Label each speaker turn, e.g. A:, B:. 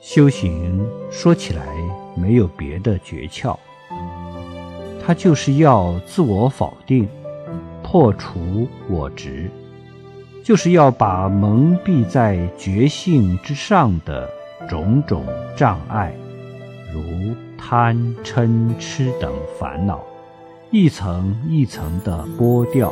A: 修行说起来没有别的诀窍，它就是要自我否定，破除我执，就是要把蒙蔽在觉性之上的种种障碍，如贪嗔痴等烦恼，一层一层的剥掉。